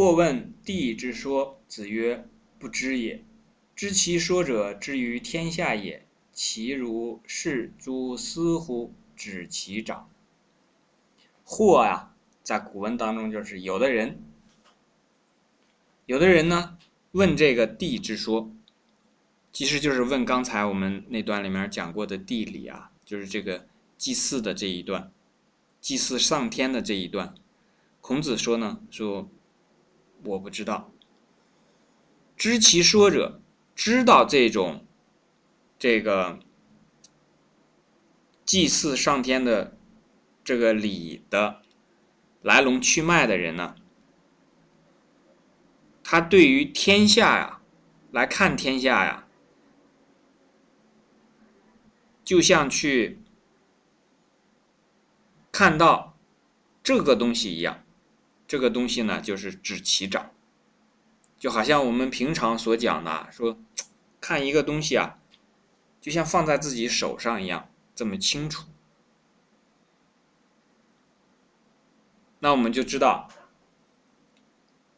或问地之说，子曰：“不知也。知其说者，知于天下也。其如是诸斯乎？指其长。”或呀，在古文当中就是有的人，有的人呢问这个地之说，其实就是问刚才我们那段里面讲过的地理啊，就是这个祭祀的这一段，祭祀上天的这一段。孔子说呢，说。我不知道，知其说者，知道这种这个祭祀上天的这个礼的来龙去脉的人呢，他对于天下呀，来看天下呀，就像去看到这个东西一样。这个东西呢，就是指其长，就好像我们平常所讲的，说看一个东西啊，就像放在自己手上一样，这么清楚。那我们就知道，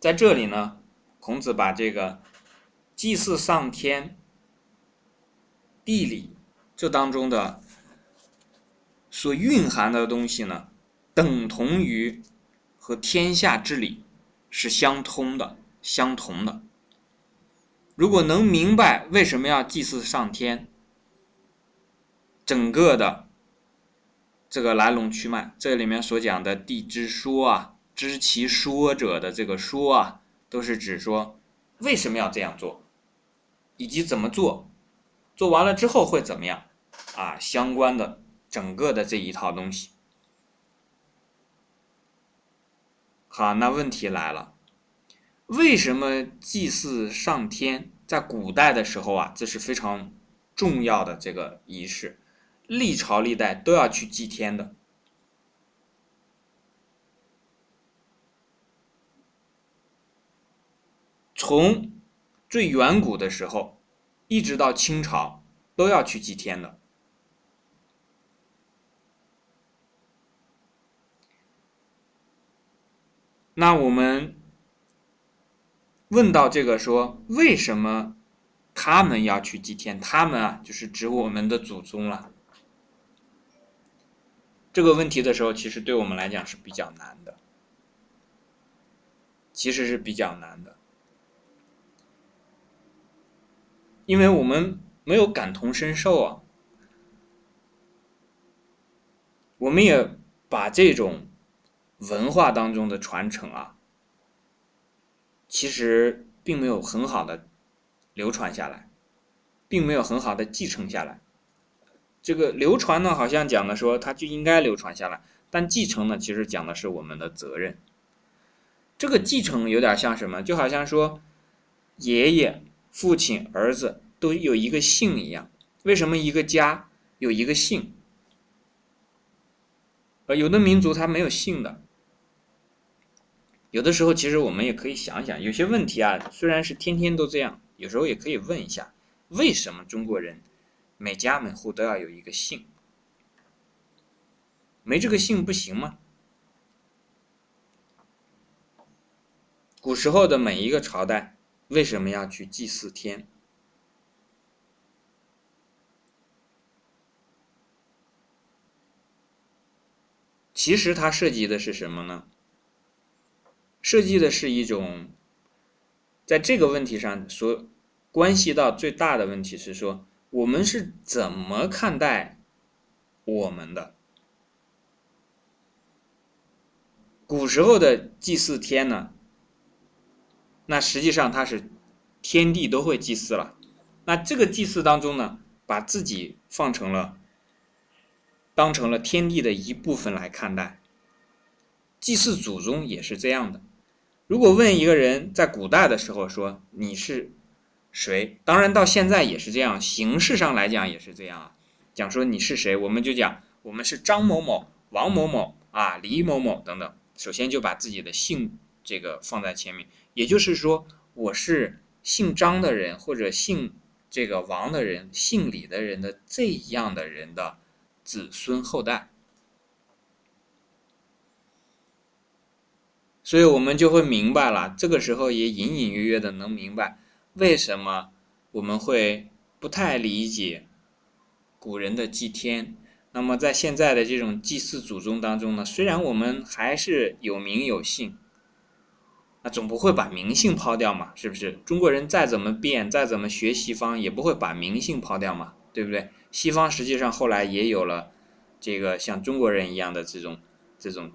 在这里呢，孔子把这个祭祀上天、地理这当中的所蕴含的东西呢，等同于。和天下之理是相通的、相同的。如果能明白为什么要祭祀上天，整个的这个来龙去脉，这里面所讲的“地之说”啊，“知其说者”的这个“说”啊，都是指说为什么要这样做，以及怎么做，做完了之后会怎么样啊？相关的整个的这一套东西。好，那问题来了，为什么祭祀上天在古代的时候啊，这是非常重要的这个仪式，历朝历代都要去祭天的。从最远古的时候，一直到清朝，都要去祭天的。那我们问到这个说，为什么他们要去祭天？他们啊，就是指我们的祖宗了。这个问题的时候，其实对我们来讲是比较难的，其实是比较难的，因为我们没有感同身受啊，我们也把这种。文化当中的传承啊，其实并没有很好的流传下来，并没有很好的继承下来。这个流传呢，好像讲的说它就应该流传下来，但继承呢，其实讲的是我们的责任。这个继承有点像什么？就好像说爷爷、父亲、儿子都有一个姓一样。为什么一个家有一个姓？呃，有的民族它没有姓的。有的时候，其实我们也可以想想，有些问题啊，虽然是天天都这样，有时候也可以问一下：为什么中国人每家每户都要有一个姓？没这个姓不行吗？古时候的每一个朝代为什么要去祭祀天？其实它涉及的是什么呢？设计的是一种，在这个问题上所关系到最大的问题是说，我们是怎么看待我们的？古时候的祭祀天呢？那实际上它是天地都会祭祀了。那这个祭祀当中呢，把自己放成了当成了天地的一部分来看待。祭祀祖宗也是这样的。如果问一个人在古代的时候说你是谁，当然到现在也是这样，形式上来讲也是这样啊。讲说你是谁，我们就讲我们是张某某、王某某啊、李某某等等。首先就把自己的姓这个放在前面，也就是说我是姓张的人或者姓这个王的人、姓李的人的这样的人的子孙后代。所以我们就会明白了，这个时候也隐隐约约的能明白为什么我们会不太理解古人的祭天。那么在现在的这种祭祀祖宗当中呢，虽然我们还是有名有姓，那总不会把名姓抛掉嘛，是不是？中国人再怎么变，再怎么学西方，也不会把名姓抛掉嘛，对不对？西方实际上后来也有了这个像中国人一样的这种这种。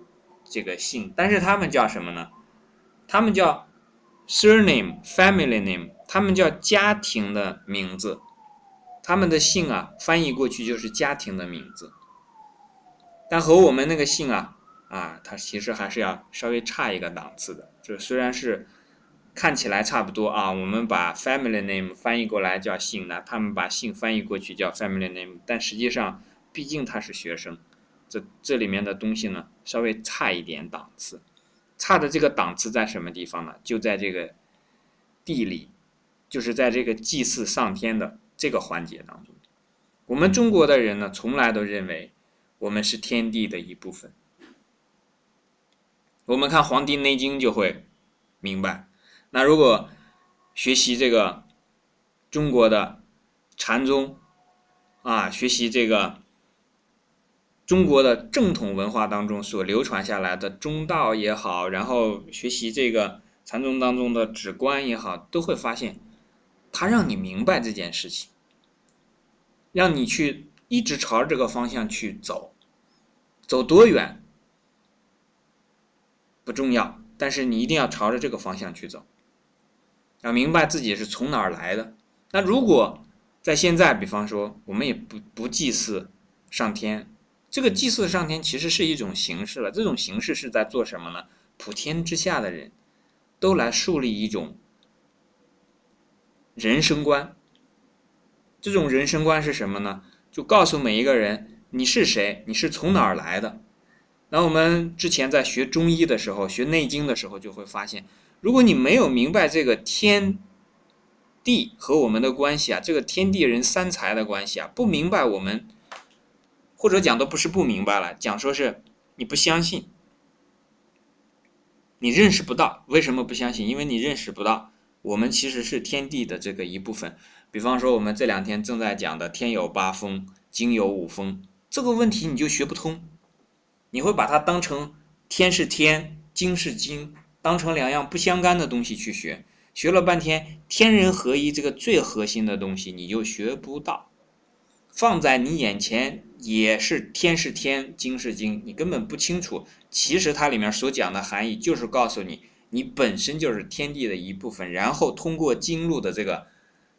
这个姓，但是他们叫什么呢？他们叫 surname family name，他们叫家庭的名字。他们的姓啊，翻译过去就是家庭的名字。但和我们那个姓啊，啊，它其实还是要稍微差一个档次的。这虽然是看起来差不多啊，我们把 family name 翻译过来叫姓呢，他们把姓翻译过去叫 family name，但实际上，毕竟他是学生。这这里面的东西呢，稍微差一点档次，差的这个档次在什么地方呢？就在这个地理，就是在这个祭祀上天的这个环节当中。我们中国的人呢，从来都认为我们是天地的一部分。我们看《黄帝内经》就会明白。那如果学习这个中国的禅宗啊，学习这个。中国的正统文化当中所流传下来的中道也好，然后学习这个禅宗当中的止观也好，都会发现，它让你明白这件事情，让你去一直朝着这个方向去走，走多远不重要，但是你一定要朝着这个方向去走，要明白自己是从哪儿来的。那如果在现在，比方说我们也不不祭祀上天。这个祭祀上天其实是一种形式了，这种形式是在做什么呢？普天之下的人都来树立一种人生观。这种人生观是什么呢？就告诉每一个人你是谁，你是从哪儿来的。那我们之前在学中医的时候，学内经的时候，就会发现，如果你没有明白这个天地和我们的关系啊，这个天地人三才的关系啊，不明白我们。或者讲的不是不明白了，讲说是你不相信，你认识不到。为什么不相信？因为你认识不到，我们其实是天地的这个一部分。比方说，我们这两天正在讲的“天有八风，经有五风”这个问题，你就学不通。你会把它当成天是天，经是经，当成两样不相干的东西去学。学了半天，天人合一这个最核心的东西，你就学不到。放在你眼前也是天是天，经是经，你根本不清楚。其实它里面所讲的含义就是告诉你，你本身就是天地的一部分，然后通过经络的这个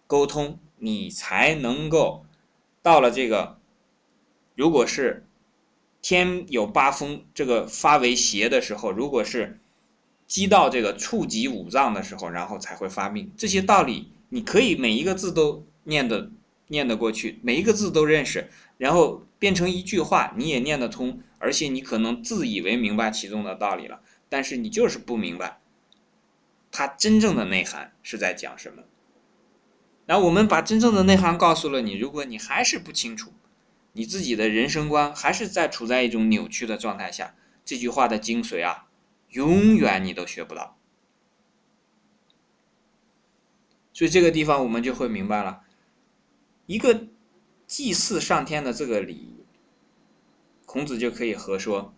沟通，你才能够到了这个，如果是天有八风这个发为邪的时候，如果是击到这个触及五脏的时候，然后才会发病。这些道理你可以每一个字都念的。念得过去，每一个字都认识，然后变成一句话，你也念得通，而且你可能自以为明白其中的道理了，但是你就是不明白，它真正的内涵是在讲什么。然后我们把真正的内涵告诉了你，如果你还是不清楚，你自己的人生观还是在处在一种扭曲的状态下，这句话的精髓啊，永远你都学不到。所以这个地方我们就会明白了。一个祭祀上天的这个礼，孔子就可以和说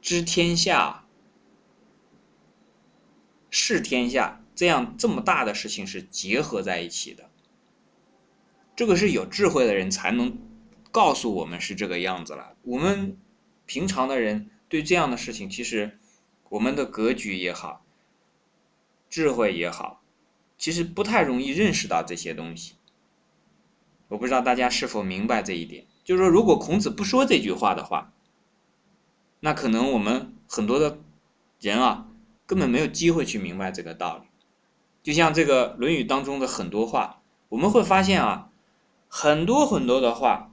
知天下、视天下这样这么大的事情是结合在一起的。这个是有智慧的人才能告诉我们是这个样子了。我们平常的人对这样的事情，其实我们的格局也好，智慧也好，其实不太容易认识到这些东西。我不知道大家是否明白这一点，就是说，如果孔子不说这句话的话，那可能我们很多的人啊，根本没有机会去明白这个道理。就像这个《论语》当中的很多话，我们会发现啊，很多很多的话，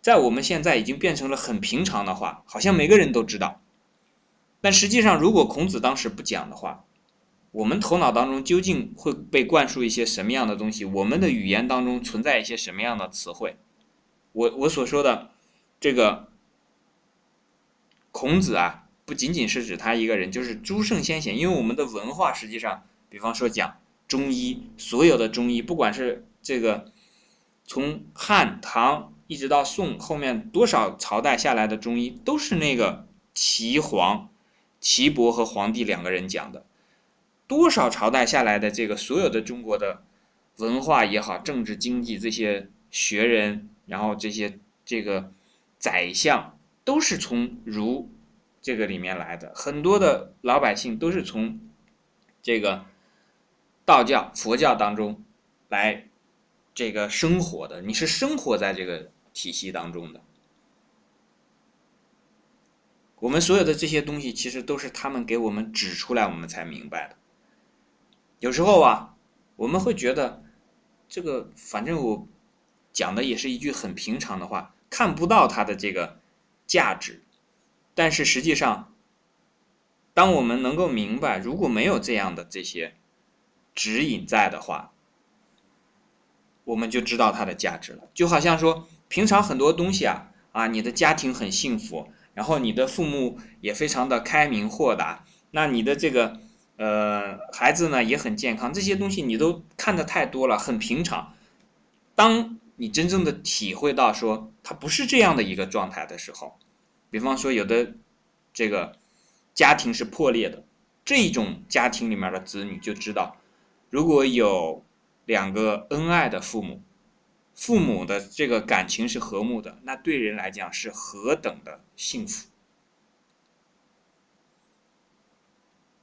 在我们现在已经变成了很平常的话，好像每个人都知道。但实际上，如果孔子当时不讲的话，我们头脑当中究竟会被灌输一些什么样的东西？我们的语言当中存在一些什么样的词汇？我我所说的这个孔子啊，不仅仅是指他一个人，就是诸圣先贤。因为我们的文化实际上，比方说讲中医，所有的中医，不管是这个从汉唐一直到宋后面多少朝代下来的中医，都是那个齐皇、齐伯和皇帝两个人讲的。多少朝代下来的这个所有的中国的文化也好，政治经济这些学人，然后这些这个宰相。都是从儒这个里面来的，很多的老百姓都是从这个道教、佛教当中来这个生活的。你是生活在这个体系当中的。我们所有的这些东西，其实都是他们给我们指出来，我们才明白的。有时候啊，我们会觉得这个反正我讲的也是一句很平常的话，看不到它的这个。价值，但是实际上，当我们能够明白，如果没有这样的这些指引在的话，我们就知道它的价值了。就好像说，平常很多东西啊，啊，你的家庭很幸福，然后你的父母也非常的开明豁达，那你的这个呃孩子呢也很健康，这些东西你都看得太多了，很平常。当你真正的体会到说他不是这样的一个状态的时候，比方说有的这个家庭是破裂的，这种家庭里面的子女就知道，如果有两个恩爱的父母，父母的这个感情是和睦的，那对人来讲是何等的幸福，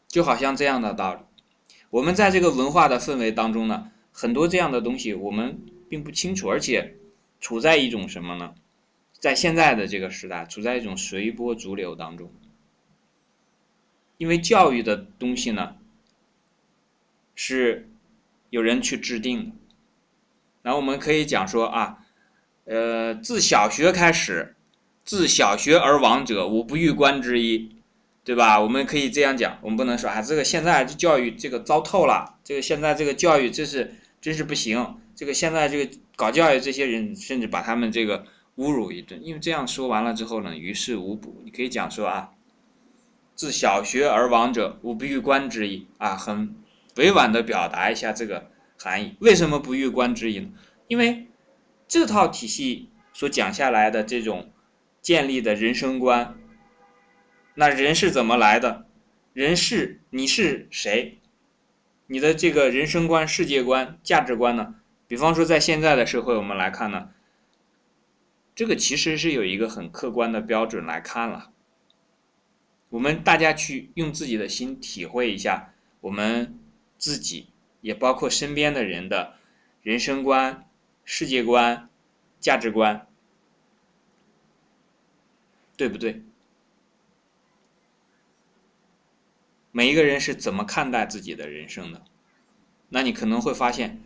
就好像这样的道理。我们在这个文化的氛围当中呢，很多这样的东西我们。并不清楚，而且处在一种什么呢？在现在的这个时代，处在一种随波逐流当中。因为教育的东西呢，是有人去制定的。然后我们可以讲说啊，呃，自小学开始，自小学而亡者，吾不欲观之一，对吧？我们可以这样讲，我们不能说啊，这个现在这教育这个糟透了，这个现在这个教育真是真是不行。这个现在这个搞教育这些人，甚至把他们这个侮辱一顿，因为这样说完了之后呢，于事无补。你可以讲说啊，自小学而亡者，吾不欲观之意啊，很委婉的表达一下这个含义。为什么不欲观之意呢？因为这套体系所讲下来的这种建立的人生观，那人是怎么来的？人是你是谁？你的这个人生观、世界观、价值观呢？比方说，在现在的社会，我们来看呢，这个其实是有一个很客观的标准来看了。我们大家去用自己的心体会一下，我们自己也包括身边的人的人生观、世界观、价值观，对不对？每一个人是怎么看待自己的人生的？那你可能会发现。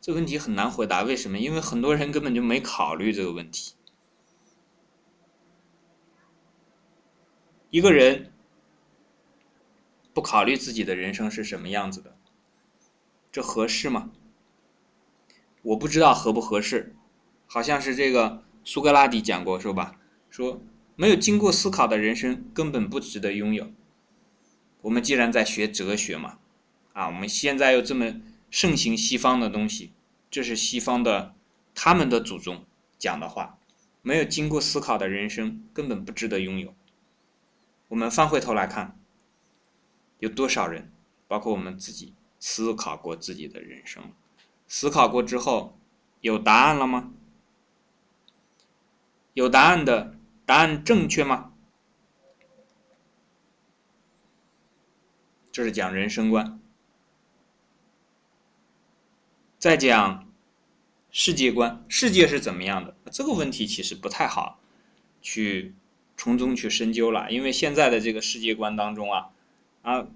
这个问题很难回答，为什么？因为很多人根本就没考虑这个问题。一个人不考虑自己的人生是什么样子的，这合适吗？我不知道合不合适。好像是这个苏格拉底讲过，说吧，说没有经过思考的人生根本不值得拥有。我们既然在学哲学嘛，啊，我们现在又这么。盛行西方的东西，这是西方的他们的祖宗讲的话。没有经过思考的人生根本不值得拥有。我们翻回头来看，有多少人，包括我们自己，思考过自己的人生？思考过之后，有答案了吗？有答案的答案正确吗？这是讲人生观。再讲世界观，世界是怎么样的？这个问题其实不太好去从中去深究了，因为现在的这个世界观当中啊，啊，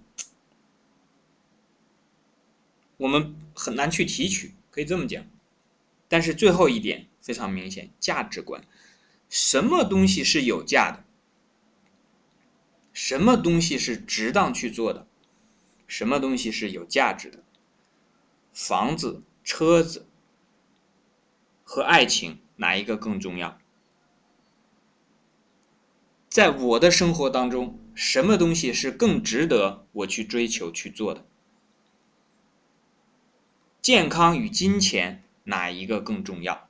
我们很难去提取，可以这么讲。但是最后一点非常明显，价值观，什么东西是有价的？什么东西是值当去做的？什么东西是有价值的？房子。车子和爱情哪一个更重要？在我的生活当中，什么东西是更值得我去追求去做的？健康与金钱哪一个更重要？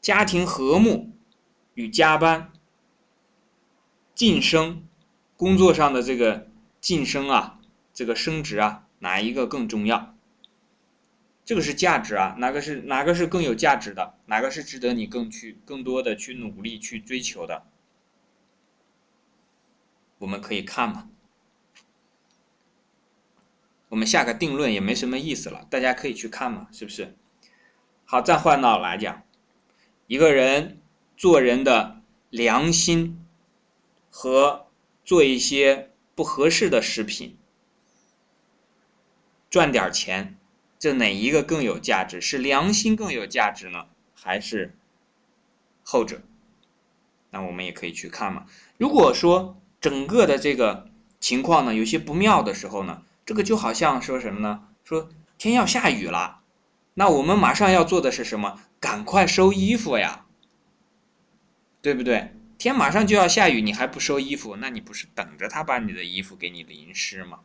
家庭和睦与加班、晋升、工作上的这个晋升啊，这个升职啊，哪一个更重要？这个是价值啊，哪个是哪个是更有价值的？哪个是值得你更去更多的去努力去追求的？我们可以看嘛。我们下个定论也没什么意思了，大家可以去看嘛，是不是？好，再换到来讲，一个人做人的良心和做一些不合适的食品，赚点钱，这哪一个更有价值？是良心更有价值呢，还是后者？那我们也可以去看嘛。如果说整个的这个情况呢有些不妙的时候呢？这个就好像说什么呢？说天要下雨了，那我们马上要做的是什么？赶快收衣服呀，对不对？天马上就要下雨，你还不收衣服，那你不是等着他把你的衣服给你淋湿吗？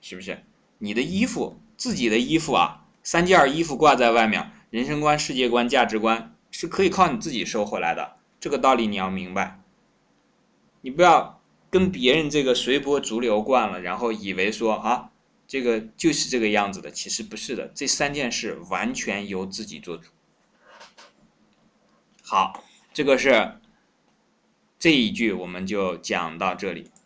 是不是？你的衣服，自己的衣服啊，三件衣服挂在外面，人生观、世界观、价值观是可以靠你自己收回来的。这个道理你要明白，你不要跟别人这个随波逐流惯了，然后以为说啊。这个就是这个样子的，其实不是的。这三件事完全由自己做主。好，这个是这一句，我们就讲到这里。